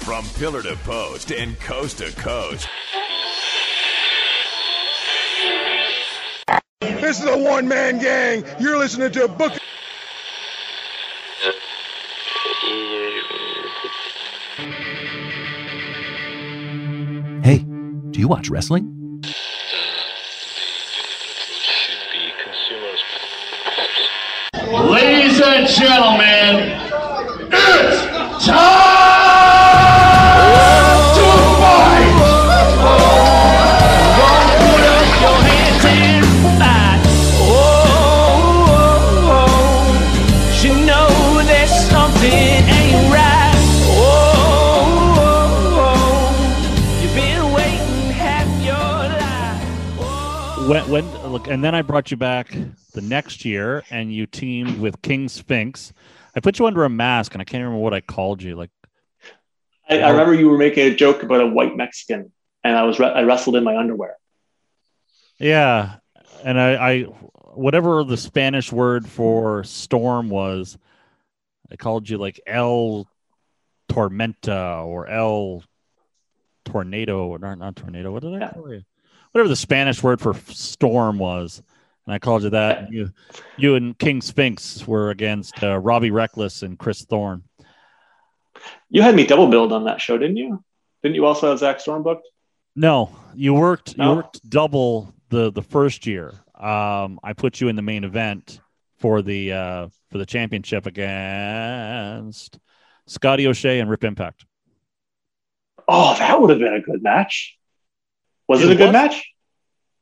From pillar to post and coast to coast. This is a one man gang. You're listening to a Book. Hey, do you watch wrestling? Ladies and gentlemen, when, when look, and then I brought you back the next year, and you teamed with King Sphinx. I put you under a mask, and I can't remember what I called you. Like, I, I remember you were making a joke about a white Mexican, and I was re- I wrestled in my underwear. yeah, and I, I, whatever the Spanish word for storm was, I called you like El Tormenta or El Tornado, or not, not tornado. What did I Yeah. call you? Whatever the Spanish word for storm was, and I called you that. You, you and King Sphinx were against uh, Robbie Reckless and Chris Thorne. You had me double billed on that show, didn't you? Didn't you also have Zach Storm booked? No, you worked. You worked double the the first year. Um, I put you in the main event for the uh, for the championship against Scotty O'Shea and Rip Impact. Oh, that would have been a good match. Was It it, a good was. match?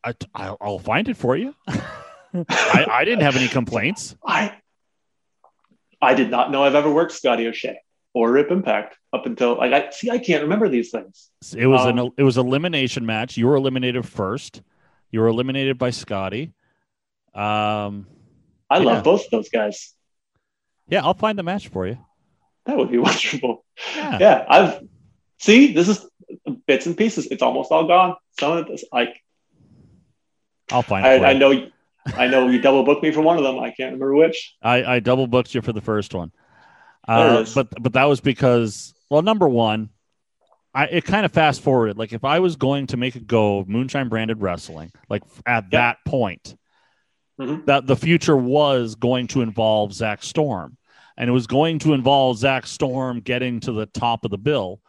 I, I'll, I'll find it for you. I, I didn't have any complaints. I I did not know I've ever worked Scotty O'Shea or Rip Impact up until like I see I can't remember these things. It was Um, an it was elimination match. You were eliminated first. You were eliminated by Scotty. Um, I Yeah. love both of those guys. yeah, I'll find the match for you. That would be wonderful. Yeah. Yeah, I've see this is bits and pieces. It's almost all gone. Some of this, like I'll find it. I, I know, I know you double booked me for one of them. I can't remember which. I, I double booked you for the first one. Uh, but but that was because well, number one, I it kind of fast forwarded. Like if I was going to make a go of moonshine branded wrestling, like at Yeah. that point, Mhm. that the future was going to involve Zach Storm, and it was going to involve Zach Storm getting to the top of the bill.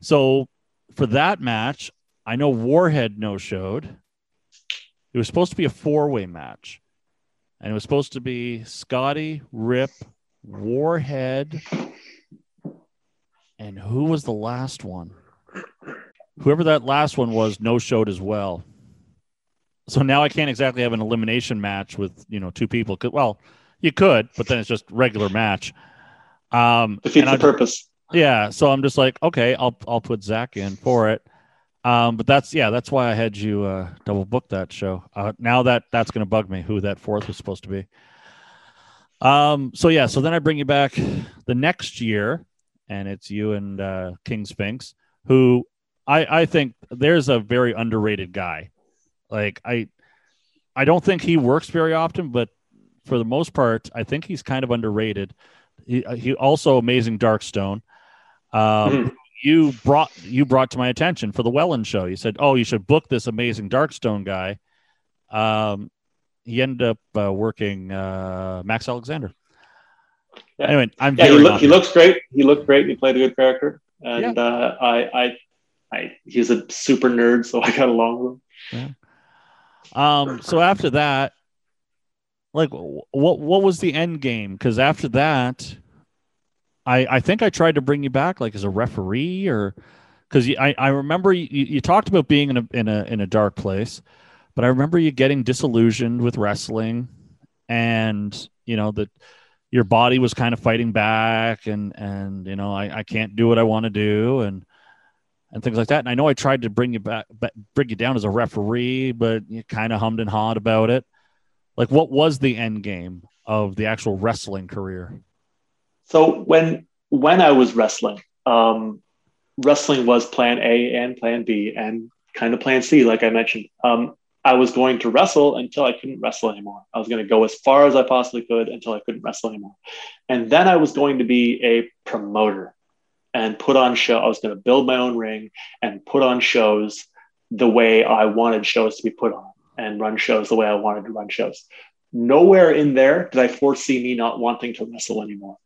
So for that match, I know Warhead no showed. It was supposed to be a four way match, and it was supposed to be Scotty, Rip, Warhead, and who was the last one? Whoever that last one was, no showed as well. So now I can't exactly have an elimination match with you know two people. Well, you could, but then it's just regular match. Um, Defeats the I'm- purpose. Yeah, so I'm just like, okay, I'll I'll put Zach in for it. Um, but that's yeah, that's why I had you uh, double book that show. Uh, now that that's to bug me who that fourth was supposed to be. Um, so yeah, so then I bring you back the next year, and it's you and uh, King Sphinx, who I I think there's a very underrated guy. Like I, I don't think he works very often, but for the most part, I think he's kind of underrated. He, he also amazing Darkstone. Um, Mhm. You brought you brought to my attention for the Welland show. You said, "Oh, you should book this amazing Darkstone guy." Um, he ended up uh, working uh, Max Alexander. Yeah. Anyway, I'm Yeah, he, look, he looks great. He looked great. He played a good character, and uh, I, I, I, he's a super nerd, so I got along with him. Um, so after that, like, what what was the end game? Because after that, I I think I tried to bring you back, like as a referee, or because I I remember you, you talked about being in a in a in a dark place, but I remember you getting disillusioned with wrestling, and you know that your body was kind of fighting back, and and you know I I can't do what I want to do, and and things like that. And I know I tried to bring you back, ba- bring you down as a referee, but you kind of hummed and hawed about it. Like, what was the end game of the actual wrestling career? So when when I was wrestling, um, wrestling was Plan A and Plan B and kind of Plan C, like I mentioned. Um, I was going to wrestle until I couldn't wrestle anymore. I was going to go as far as I possibly could until I couldn't wrestle anymore, and then I was going to be a promoter. and put on show. I was going to build my own ring and put on shows the way I wanted shows to be put on and run shows the way I wanted to run shows. Nowhere in there did I foresee me not wanting to wrestle anymore.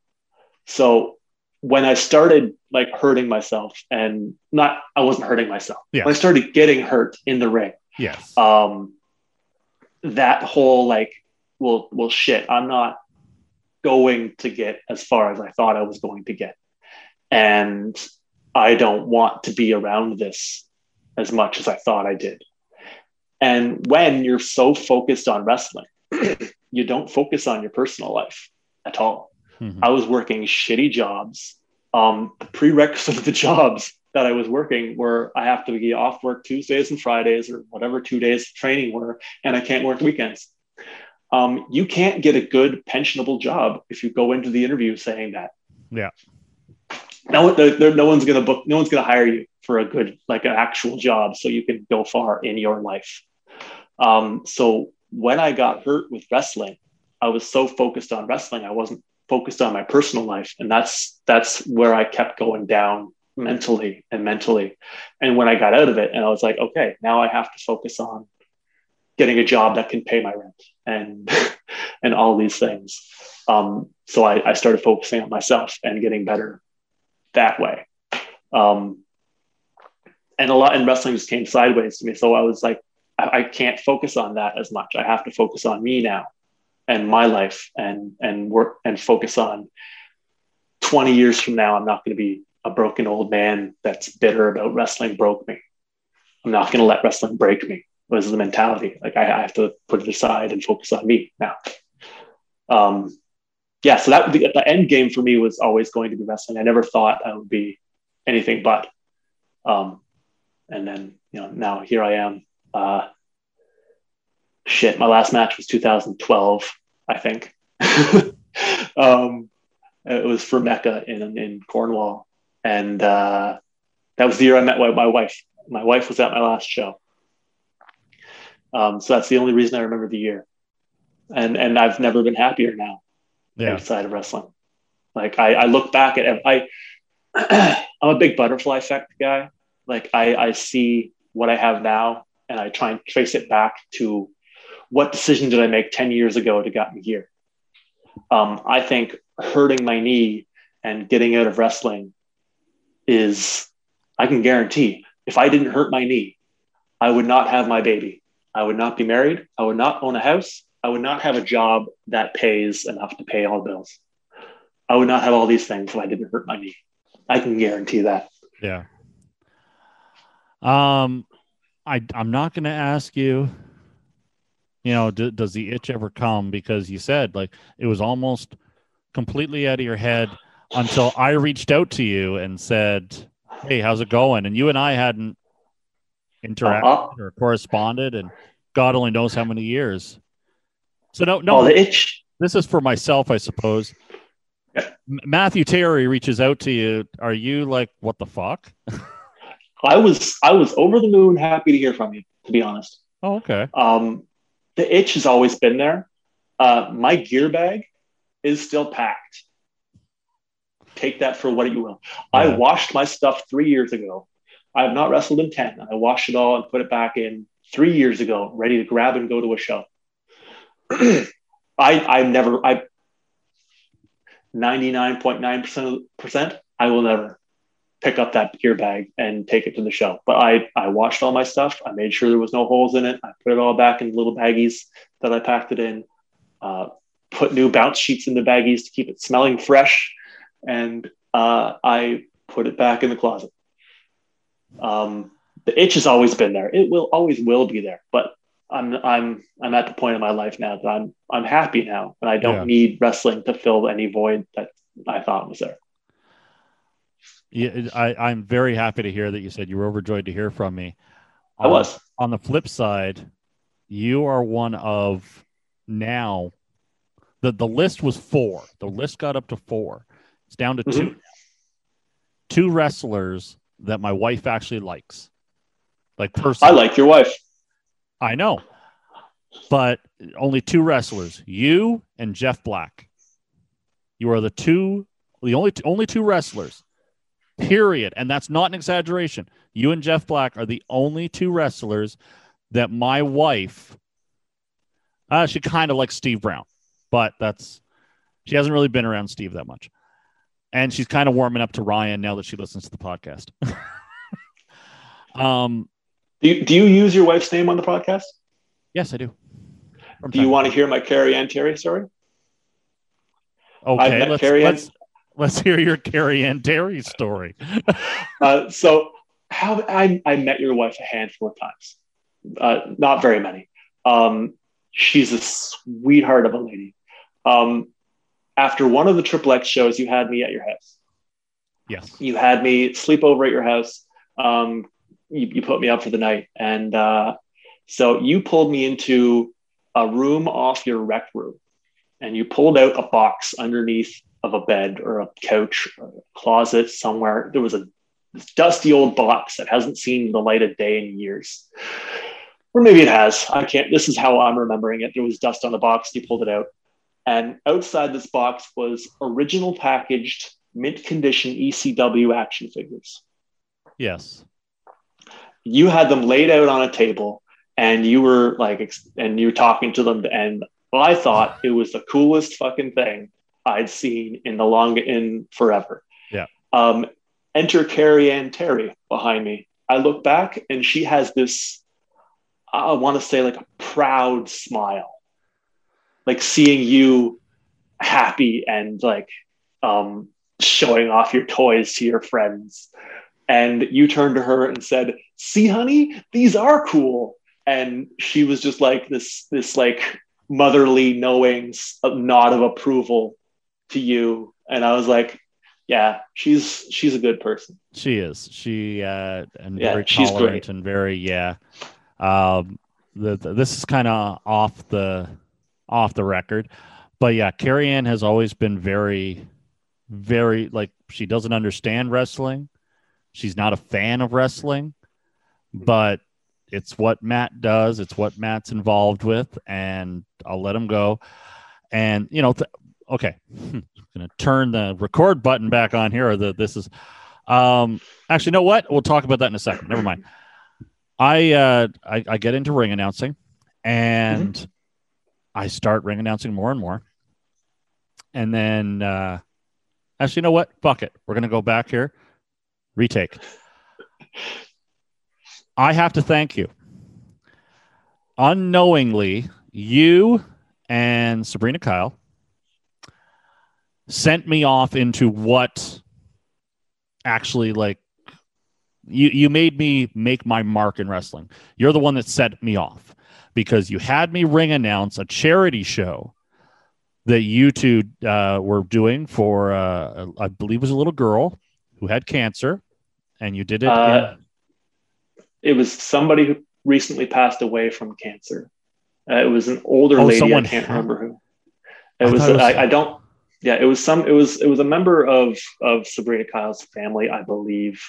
So when I started like hurting myself and not, I wasn't hurting myself. Yeah. When I started getting hurt in the ring, Yes. um, that whole like, well, well, shit, I'm not going to get as far as I thought I was going to get, and I don't want to be around this as much as I thought I did. And when you're so focused on wrestling, you don't focus on your personal life at all. Mhm. I was working shitty jobs. Um, the prerequisite of the jobs that I was working were I have to be off work Tuesdays and Fridays or whatever two days of training were, and I can't work weekends. Um, you can't get a good pensionable job if you go into the interview saying that. Yeah. No, no one's gonna book. No one's gonna hire you for a good, like an actual job, so you can go far in your life. Um, so when I got hurt with wrestling, I was so focused on wrestling, I wasn't focused on my personal life, and that's that's where I kept going down mentally and mentally. And when I got out of it, and I was like, okay, now I have to focus on getting a job that can pay my rent and and all these things. Um, so I, I started focusing on myself and getting better that way. Um, and a lot in wrestling just came sideways to me. So I was like, I, I can't focus on that as much. I have to focus on me now and my life and and work and focus on 20 years from now, I'm not going to be a broken old man that's bitter about wrestling broke me. I'm not going to let wrestling break me. Was the mentality like I, I have to put it aside and focus on me now. Um, yeah, so that the, the end game for me was always going to be wrestling. I never thought I would be anything but. Um, and then you know now here I am. Uh, shit, my last match was 2012, I think. um, it was for Mecca in in Cornwall, and uh, that was the year I met my, my wife. My wife was at my last show, um, so that's the only reason I remember the year. And and I've never been happier now Yeah. outside of wrestling. Like I, I look back at I, I'm a big butterfly effect guy. Like I, I see what I have now, and I try and trace it back to what decision did I make ten years ago to me here. Um, I think hurting my knee and getting out of wrestling is, I can guarantee, if I didn't hurt my knee, I would not have my baby. I would not be married. I would not own a house. I would not have a job that pays enough to pay all the bills. I would not have all these things if I didn't hurt my knee. I can guarantee that. Yeah. Um, I I'm not going to ask you. You know, d- does the itch ever come? Because you said like it was almost completely out of your head until I reached out to you and said, "Hey, how's it going?" And you and I hadn't interacted Uh-huh. or corresponded, and God only knows how many years. So no, no, Oh, the itch. this is for myself, I suppose. Yeah. Matthew Terry reaches out to you. Are you like, what the fuck? I was I was over the moon happy to hear from you. To be honest, Oh, okay. um, the itch has always been there. Uh, my gear bag is still packed. Take that for what you will. I washed my stuff three years ago. I have not wrestled in 10. I washed it all and put it back in three years ago, ready to grab and go to a show. I, I never, I, 99.9%, I will never pick up that gear bag and take it to the shelf. But I, I washed all my stuff. I made sure there was no holes in it. I put it all back in little baggies that I packed it in. Uh, put new bounce sheets in the baggies to keep it smelling fresh, and uh, I put it back in the closet. Um, the itch has always been there. It will always will be there. But I'm I'm I'm at the point in my life now that I'm I'm happy now, and I don't Yeah. need wrestling to fill any void that I thought was there. Yeah, I, I'm very happy to hear that you said you were overjoyed to hear from me. I was. On the flip side, you are one of now. The the list was four. The list got up to four. It's down to two. Mhm. Two wrestlers that my wife actually likes. Like personally. I like your wife. I know. But only two wrestlers, you and Jeff Black. You are the two, the only only two wrestlers Period. And that's not an exaggeration. You and Jeff Black are the only two wrestlers that my wife, uh, she kind of likes Steve Brown, but that's, she hasn't really been around Steve that much. And she's kind of warming up to Ryan now that she listens to the podcast. um, Do you, do you use your wife's name on the podcast? yes, I do. From Do you want to hear my Carrie Ann Terry story? Okay, met let's, Carrie Ann- let's, hear your Carrie Ann Terry story. Uh, so how I, I met your wife a handful of times, uh, not very many. Um, she's a sweetheart of a lady. Um, after one of the Triple X shows, you had me at your house. yes. You had me sleep over at your house. Um, you, you put me up for the night, and uh, so you pulled me into a room off your rec room, and you pulled out a box underneath of a bed or a couch or a closet somewhere. There was a dusty old box that hasn't seen the light of day in years. Or maybe it has. I can't. This is how I'm remembering it. There was dust on the box. You pulled it out. And outside this box was original packaged, mint condition ECW action figures. Yes. You had them laid out on a table and you were like, and you were talking to them. And I thought it was the coolest fucking thing I'd seen in the long, in forever. Yeah. Um, enter Carrie Ann Terry behind me. I look back and she has this, I want to say like a proud smile, like seeing you happy and like um, showing off your toys to your friends. And you turned to her and said, "See, honey, these are cool." And she was just like this, this like motherly knowing nod of approval to you. And I was like, "Yeah, she's she's a good person." She is. She uh and Yeah, very she's tolerant great. and very yeah. Um the, the this is kind of off the off the record. But yeah, Carrie Ann has always been very very like she doesn't understand wrestling. She's not a fan of wrestling, but it's what Matt does, it's what Matt's involved with and I'll let him go. And you know, th- okay. I'm going to turn the record button back on here or the this is um Actually, you know what? We'll talk about that in a second. Never mind. I uh I, I get into ring announcing and I start ring announcing more and more. And then uh actually you know what? Fuck it. We're gonna go back here. Retake. I have to thank you. Unknowingly, you and Sabrina Kyle sent me off into what actually like you you made me make my mark in wrestling. You're the one that set me off because you had me ring announce a charity show that you two uh, were doing for uh, I believe it was a little girl who had cancer, and you did it. Uh, it was somebody who recently passed away from cancer. Uh, it was an older Oh, lady. I can't had- remember who. I It was. it was- I, I don't. Yeah, it was some. It was. It was a member of of Sabrina Kyle's family, I believe,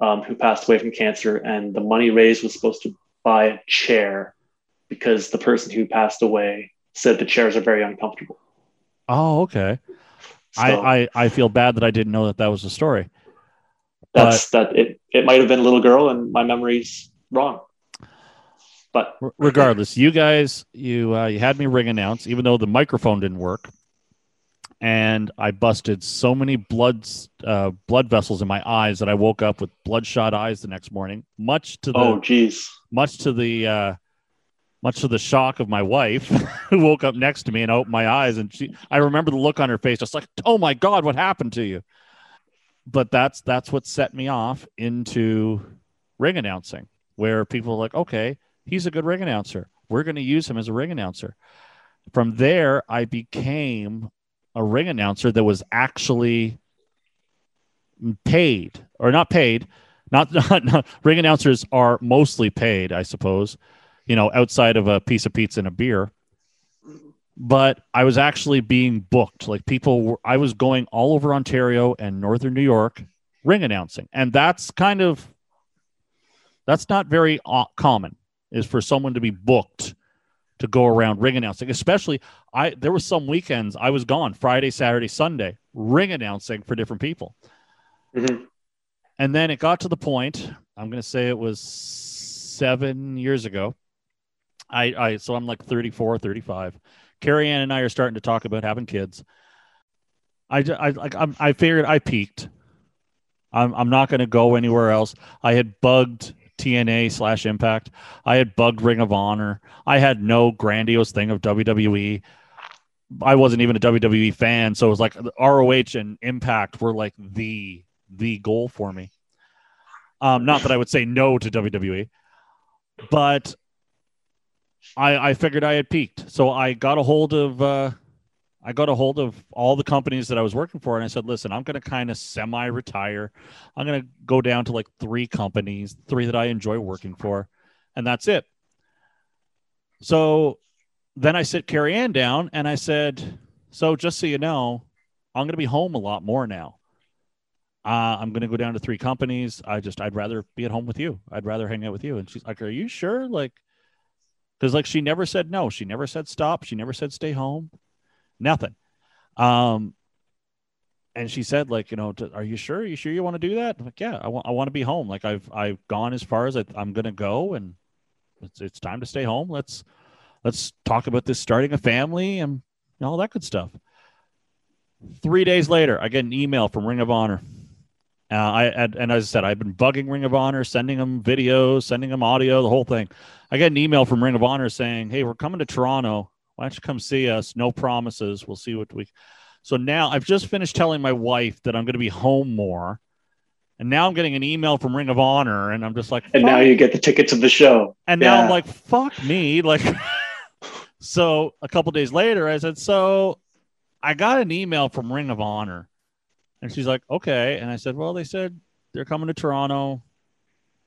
um, who passed away from cancer, and the money raised was supposed to buy a chair because the person who passed away said the chairs are very uncomfortable. oh, okay. So I, I I feel bad that I didn't know that that was the story. that's that. It it might have been a little girl, and my memory's wrong. But regardless, you guys, you uh, you had me ring announce, even though the microphone didn't work, and I busted so many bloods, uh, blood vessels in my eyes that I woke up with bloodshot eyes the next morning. Much to the oh, geez. much to the uh, much to the shock of my wife, who woke up next to me and opened my eyes, and she, I remember the look on her face, just like, "Oh my God, what happened to you?" But that's that's what set me off into ring announcing, where people are like, "Okay, he's a good ring announcer. We're going to use him as a ring announcer." From there, I became a ring announcer that was actually paid, or not paid. Not, not, not ring announcers are mostly paid, I suppose you know, outside of a piece of pizza and a beer. But I was actually being booked. Like people were, I was going all over Ontario and Northern New York ring announcing. And that's kind of, that's not very common is for someone to be booked to go around ring announcing. Especially, I, there was some weekends I was gone Friday, Saturday, Sunday, ring announcing for different people. Mhm. And then it got to the point, I'm going to say it was seven years ago. I, I, so I'm like 34, 35. Carrie Ann and I are starting to talk about having kids. I, I, like, I'm, I figured I peaked. I'm, I'm not going to go anywhere else. I had bugged TNA slash Impact. I had bugged Ring of Honor. I had no grandiose thing of WWE. I wasn't even a WWE fan, so it was like ROH and Impact were like the the goal for me. Um, not that I would say no to WWE, but I I figured I had peaked, so I got a hold of uh, I got a hold of all the companies that I was working for, and I said, "Listen, I'm going to kind of semi-retire. I'm going to go down to like three companies, three that I enjoy working for, and that's it." So then I sit Carrie Ann down and I said, So just so you know, I'm going to be home a lot more now. Uh, I'm going to go down to three companies. I just, I'd rather be at home with you. I'd rather hang out with you. And she's like, Are you sure? Like, because like she never said no. She never said stop. She never said stay home. Nothing. Um, and she said like you know are you sure are you sure you want to do that I'm like yeah i want i want to be home like i've i've gone as far as I, i'm going to go and it's, it's time to stay home let's let's talk about this starting a family and all that good stuff. Three days later, I get an email from Ring of Honor. Uh, I and, and as I said, I've been bugging Ring of Honor, sending them videos, sending them audio, the whole thing. I get an email from Ring of Honor saying, "Hey, we're coming to Toronto. Why don't you come see us? No promises. We'll see what we." So now I've just finished telling my wife that I'm going to be home more, and now I'm getting an email from Ring of Honor, and I'm just like, and now you get the tickets of the show. And yeah. now I'm like, "Fuck me!" Like. So a couple days later, I said, "So I got an email from Ring of Honor," and she's like, "Okay." And I said, "Well, they said they're coming to Toronto.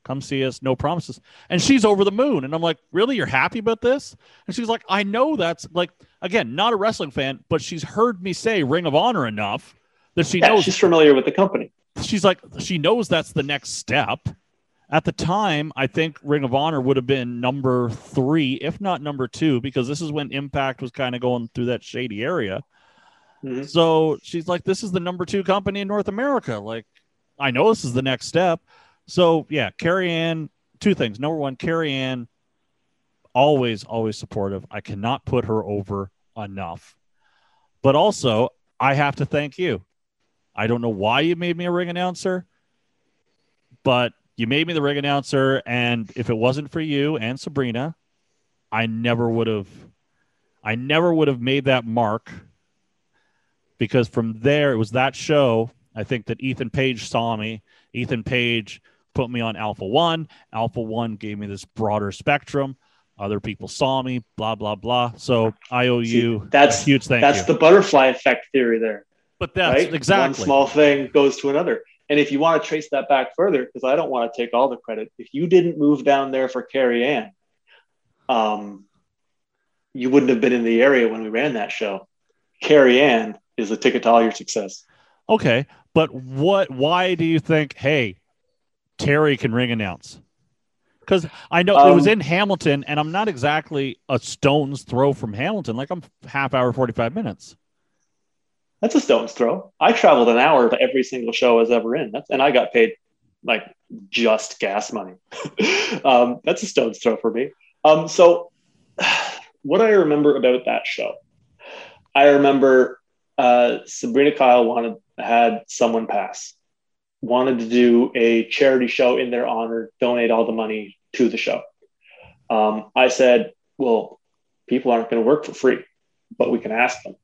Come see us. No promises." And she's over the moon. And I'm like, "Really? You're happy about this?" And she's like, "I know that's like again, not a wrestling fan, but she's heard me say Ring of Honor enough that she yeah, knows she's familiar with the company. She's like, she knows that's the next step." At the time, I think Ring of Honor would have been number three, if not number two, because this is when Impact was kind of going through that shady area. Mm-hmm. So she's like, This is the number two company in North America. Like, I know this is the next step. So, yeah, Carrie Ann, two things. Number one, Carrie Ann, always, always supportive. I cannot put her over enough. But also, I have to thank you. I don't know why you made me a ring announcer, but you made me the ring announcer, and if it wasn't for you and Sabrina, I never would have, I never would have made that mark. Because from there, it was that show. I think that Ethan Page saw me. Ethan Page put me on Alpha One. Alpha One gave me this broader spectrum. Other people saw me. Blah blah blah. So I owe you See, that's huge thank That's you. the butterfly effect theory there. But that's right? exactly one small thing goes to another. And if you want to trace that back further, because I don't want to take all the credit, if you didn't move down there for Carrie Ann, um, you wouldn't have been in the area when we ran that show. Carrie Ann is the ticket to all your success. Okay, but what? Why do you think? Hey, Terry can ring announce. Because I know um, it was um, in Hamilton, and I'm not exactly a stone's throw from Hamilton. Like I'm half hour, forty five minutes. That's a stone's throw. I traveled an hour to every single show I was ever in. That's, and I got paid like just gas money. um, that's a stone's throw for me. Um, so, what I remember about that show, I remember uh, Sabrina Kyle wanted had someone pass, wanted to do a charity show in their honor, donate all the money to the show. Um, I said, well, people aren't going to work for free, but we can ask them.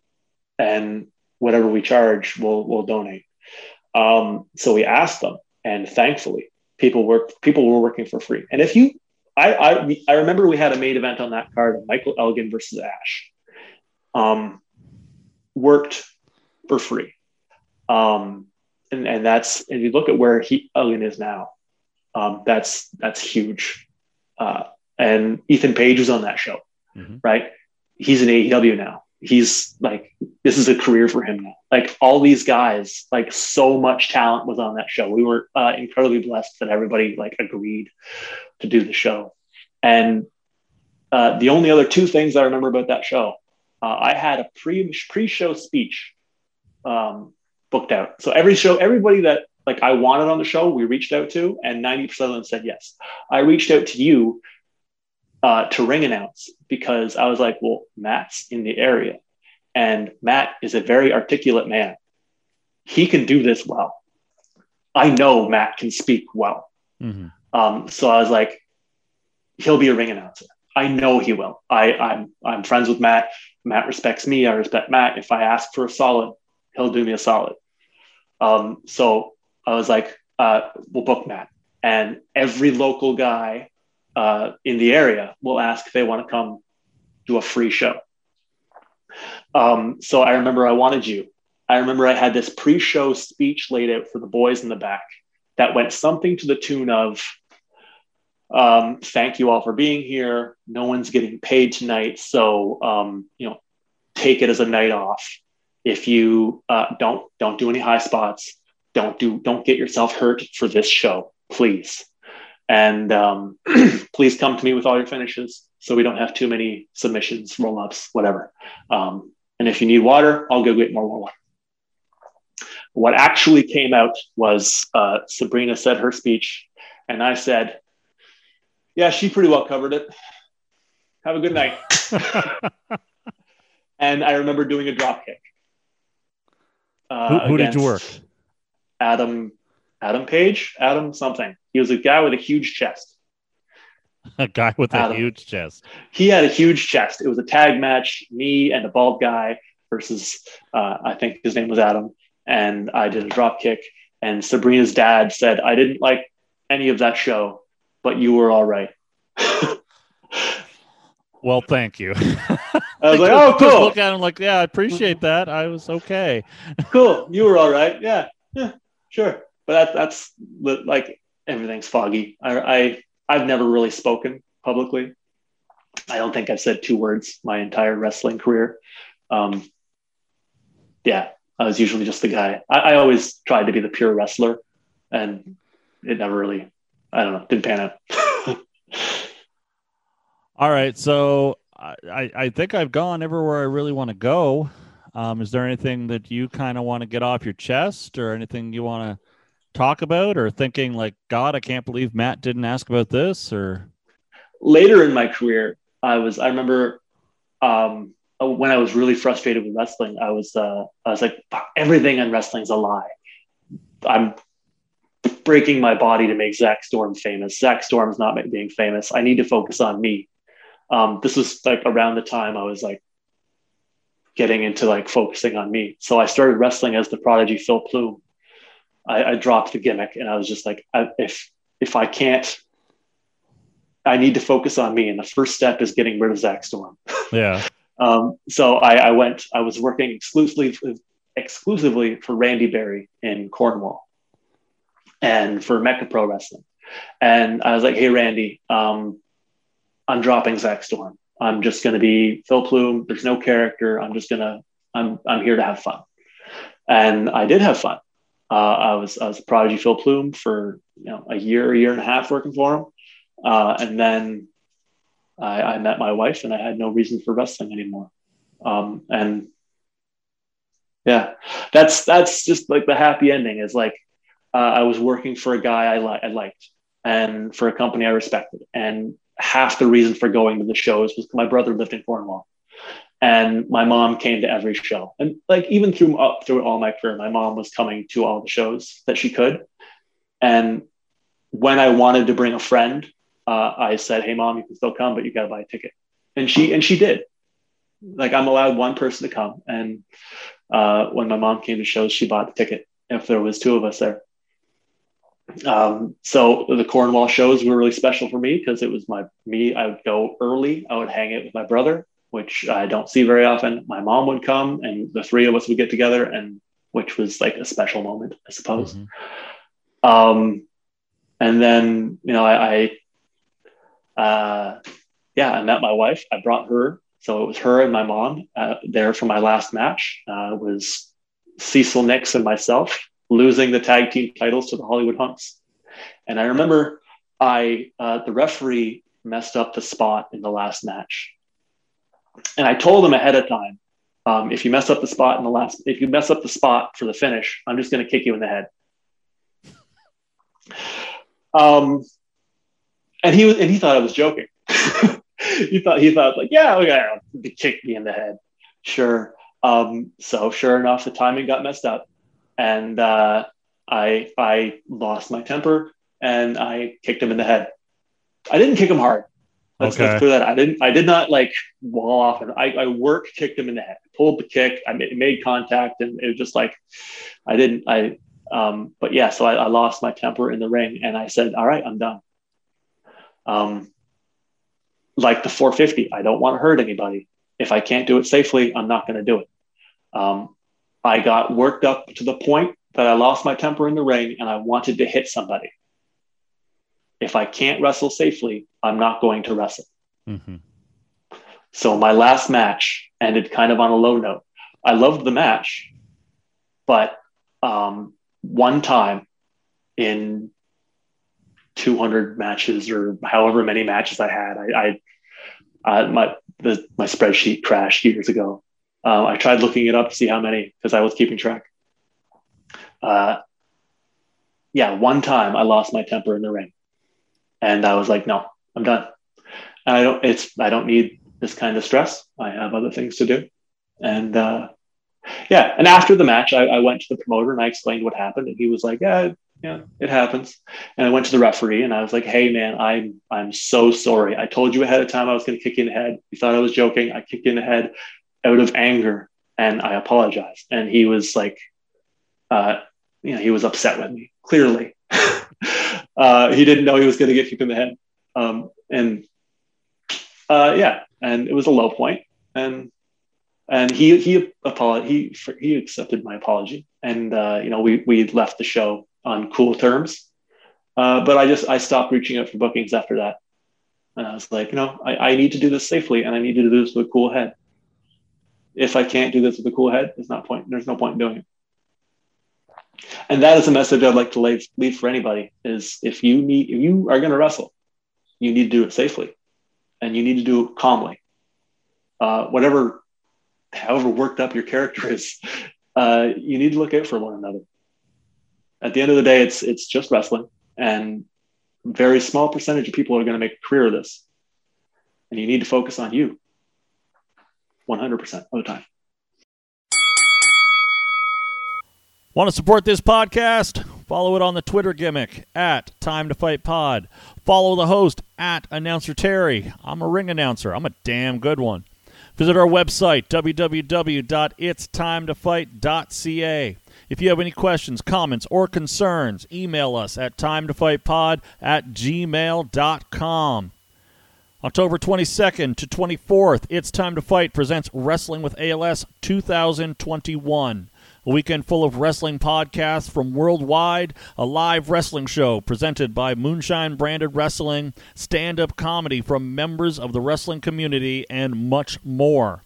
And whatever we charge, we'll we'll donate. Um, so we asked them, and thankfully, people work people were working for free. And if you, I I, I remember we had a main event on that card, Michael Elgin versus Ash, um, worked for free. Um, and, and that's if you look at where he Elgin is now, um, that's that's huge. Uh, and Ethan Page was on that show, mm-hmm. right? He's in AEW now he's like this is a career for him now like all these guys like so much talent was on that show we were uh, incredibly blessed that everybody like agreed to do the show and uh, the only other two things i remember about that show uh, i had a pre pre-show speech um, booked out so every show everybody that like I wanted on the show, we reached out to, and 90% of them said yes. I reached out to you uh, to ring announce because I was like, well, Matt's in the area, and Matt is a very articulate man. He can do this well. I know Matt can speak well. Mm-hmm. Um, so I was like, he'll be a ring announcer. I know he will. I, I'm I'm friends with Matt. Matt respects me. I respect Matt. If I ask for a solid, he'll do me a solid. Um, so I was like, uh, we'll book Matt. And every local guy uh, in the area will ask if they want to come do a free show. Um, so I remember I wanted you. I remember I had this pre show speech laid out for the boys in the back that went something to the tune of, um, thank you all for being here. No one's getting paid tonight. So, um, you know, take it as a night off. If you uh, don't, don't do any high spots. Don't do, don't get yourself hurt for this show, please. And um, please come to me with all your finishes so we don't have too many submissions, roll ups, whatever. Um, and if you need water, I'll go get more water. What actually came out was uh, Sabrina said her speech, and I said, Yeah, she pretty well covered it. Have a good night. and I remember doing a drop kick. Uh, who, who did you work? Adam, Adam Page, Adam something. He was a guy with a huge chest. A guy with Adam. a huge chest. He had a huge chest. It was a tag match, me and a bald guy versus uh, I think his name was Adam, and I did a drop kick. And Sabrina's dad said I didn't like any of that show, but you were all right. well, thank you. I was like, oh, cool. Look at him like, yeah, I appreciate that. I was okay. cool. You were all right. Yeah, yeah, sure. But that, that's like everything's foggy. I, I I've never really spoken publicly. I don't think I've said two words my entire wrestling career. Um, yeah, I was usually just the guy. I, I, always tried to be the pure wrestler, and it never really, I don't know, didn't pan out. All right, so I, I think I've gone everywhere I really want to go. Um, is there anything that you kind of want to get off your chest, or anything you want to talk about or thinking like, God, I can't believe Matt didn't ask about this or later in my career, I was, I remember, um, when I was really frustrated with wrestling, I was, uh, I was like, everything in wrestling's a lie. I'm breaking my body to make Zach Storm famous. Zach Storm's not being famous. I need to focus on me. Um, this was like around the time I was like getting into like focusing on me. So I started wrestling as the prodigy Phil Plume. I, I dropped the gimmick and I was just like, I, if if I can't, I need to focus on me. And the first step is getting rid of Zach Storm. Yeah. um, so I, I went. I was working exclusively exclusively for Randy Berry in Cornwall, and for Mecca Pro Wrestling. And I was like, "Hey, Randy, um, I'm dropping Zach Storm. I'm just going to be Phil Plume. There's no character. I'm just gonna. I'm I'm here to have fun." And I did have fun. Uh, I was I was a prodigy Phil Plume for you know a year, a year and a half working for him, uh, and then I, I, met my wife, and I had no reason for wrestling anymore. Um, and yeah, that's that's just like the happy ending. Is like uh, I was working for a guy I, li- I liked, and for a company I respected, and half the reason for going to the shows was my brother lived in Cornwall. And my mom came to every show. And like even through uh, through all my career my mom was coming to all the shows that she could. And when i wanted to bring a friend uh, i said hey mom you can still come but you got to buy a ticket. And she and she did. Like i'm allowed one person to come. And uh, when my mom came to shows she bought the ticket if there was two of us there um, so the cornwall shows were really special for me because it was my me i would go early i would hang it with my brother which I don't see very often. My mom would come and the three of us would get together, and which was like a special moment, I suppose. Mm-hmm. Um, and then, you know, I, I uh, yeah, I met my wife. I brought her. So it was her and my mom uh, there for my last match. Uh, was Cecil Nix and myself losing the tag team titles to the Hollywood Hunks. And I remember I uh, the referee messed up the spot in the last match and I told him ahead of time, um, if you mess up the spot in the last, if you mess up the spot for the finish, I'm just going to kick you in the head. Um, and he was, and he thought I was joking. he thought he thought like, yeah, okay, kick me in the head. Sure. Um, so sure enough, the timing got messed up, and uh, I I lost my temper and I kicked him in the head. I didn't kick him hard. Let's, Okay. let's clear that. I didn't. I did not like wall off, and I, I work kicked him in the head. Pulled the kick. I made, made contact, and it was just like I didn't. I um. But yeah, so I, I lost my temper in the ring, and I said, "All right, I'm done." Um, like the 450, I don't want to hurt anybody. If I can't do it safely, I'm not going to do it. Um, I got worked up to the point that I lost my temper in the ring, and I wanted to hit somebody. If I can't wrestle safely, I'm not going to wrestle. hmm So my last match ended kind of on a low note. I loved the match, but um, one time in 200 matches or however many matches I had, I, I uh, my the, my spreadsheet crashed years ago. Uh, I tried looking it up to see how many because I was keeping track. Uh, yeah, one time I lost my temper in the ring, and I was like, "No, I'm done." I don't. It's I don't need this kind of stress. I have other things to do. And uh, yeah, and after the match, I, I went to the promoter and I explained what happened, and he was like, "Yeah, yeah, it happens." And I went to the referee and I was like, "Hey, man, I'm I'm so sorry. I told you ahead of time I was going to kick you in the head. You thought I was joking. I kicked you in the head out of anger, and I apologized. And he was like, uh, you know, he was upset with me. Clearly, uh, he didn't know he was going to get kicked in the head. Um, and uh, yeah, and it was a low point, and and he he apolog- he he accepted my apology, and uh, you know we we left the show on cool terms. Uh, but I just I stopped reaching out for bookings after that, and I was like, you know, I, I need to do this safely, and I need to do this with a cool head. If I can't do this with a cool head, there's not point. There's no point in doing it. And that is a message I'd like to leave, leave for anybody: is if you need if you are going to wrestle, you need to do it safely and you need to do it calmly. Uh, whatever, however worked up your character is, uh, you need to look out for one another. At the end of the day, it's it's just wrestling, and very small percentage of people are going to make a career of this, and you need to focus on you. One hundred percent of the time. Want to support this podcast? Follow it on the Twitter gimmick at Time to Fight Pod. Follow the host at Announcer Terry. I'm a ring announcer. I'm a damn good one. Visit our website, www.itstimetofight.ca. If you have any questions, comments, or concerns, email us at timetofightpod at gmail.com. October 22nd to 24th, It's Time to Fight presents Wrestling with ALS 2021. A weekend full of wrestling podcasts from worldwide, a live wrestling show presented by Moonshine Branded Wrestling, stand up comedy from members of the wrestling community, and much more.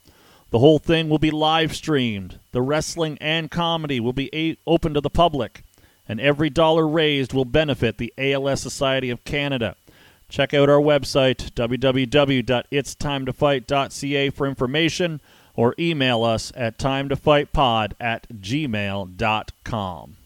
The whole thing will be live streamed. The wrestling and comedy will be a- open to the public, and every dollar raised will benefit the ALS Society of Canada. Check out our website, www.itstimeToFight.ca, for information or email us at timetofightpod at gmail.com.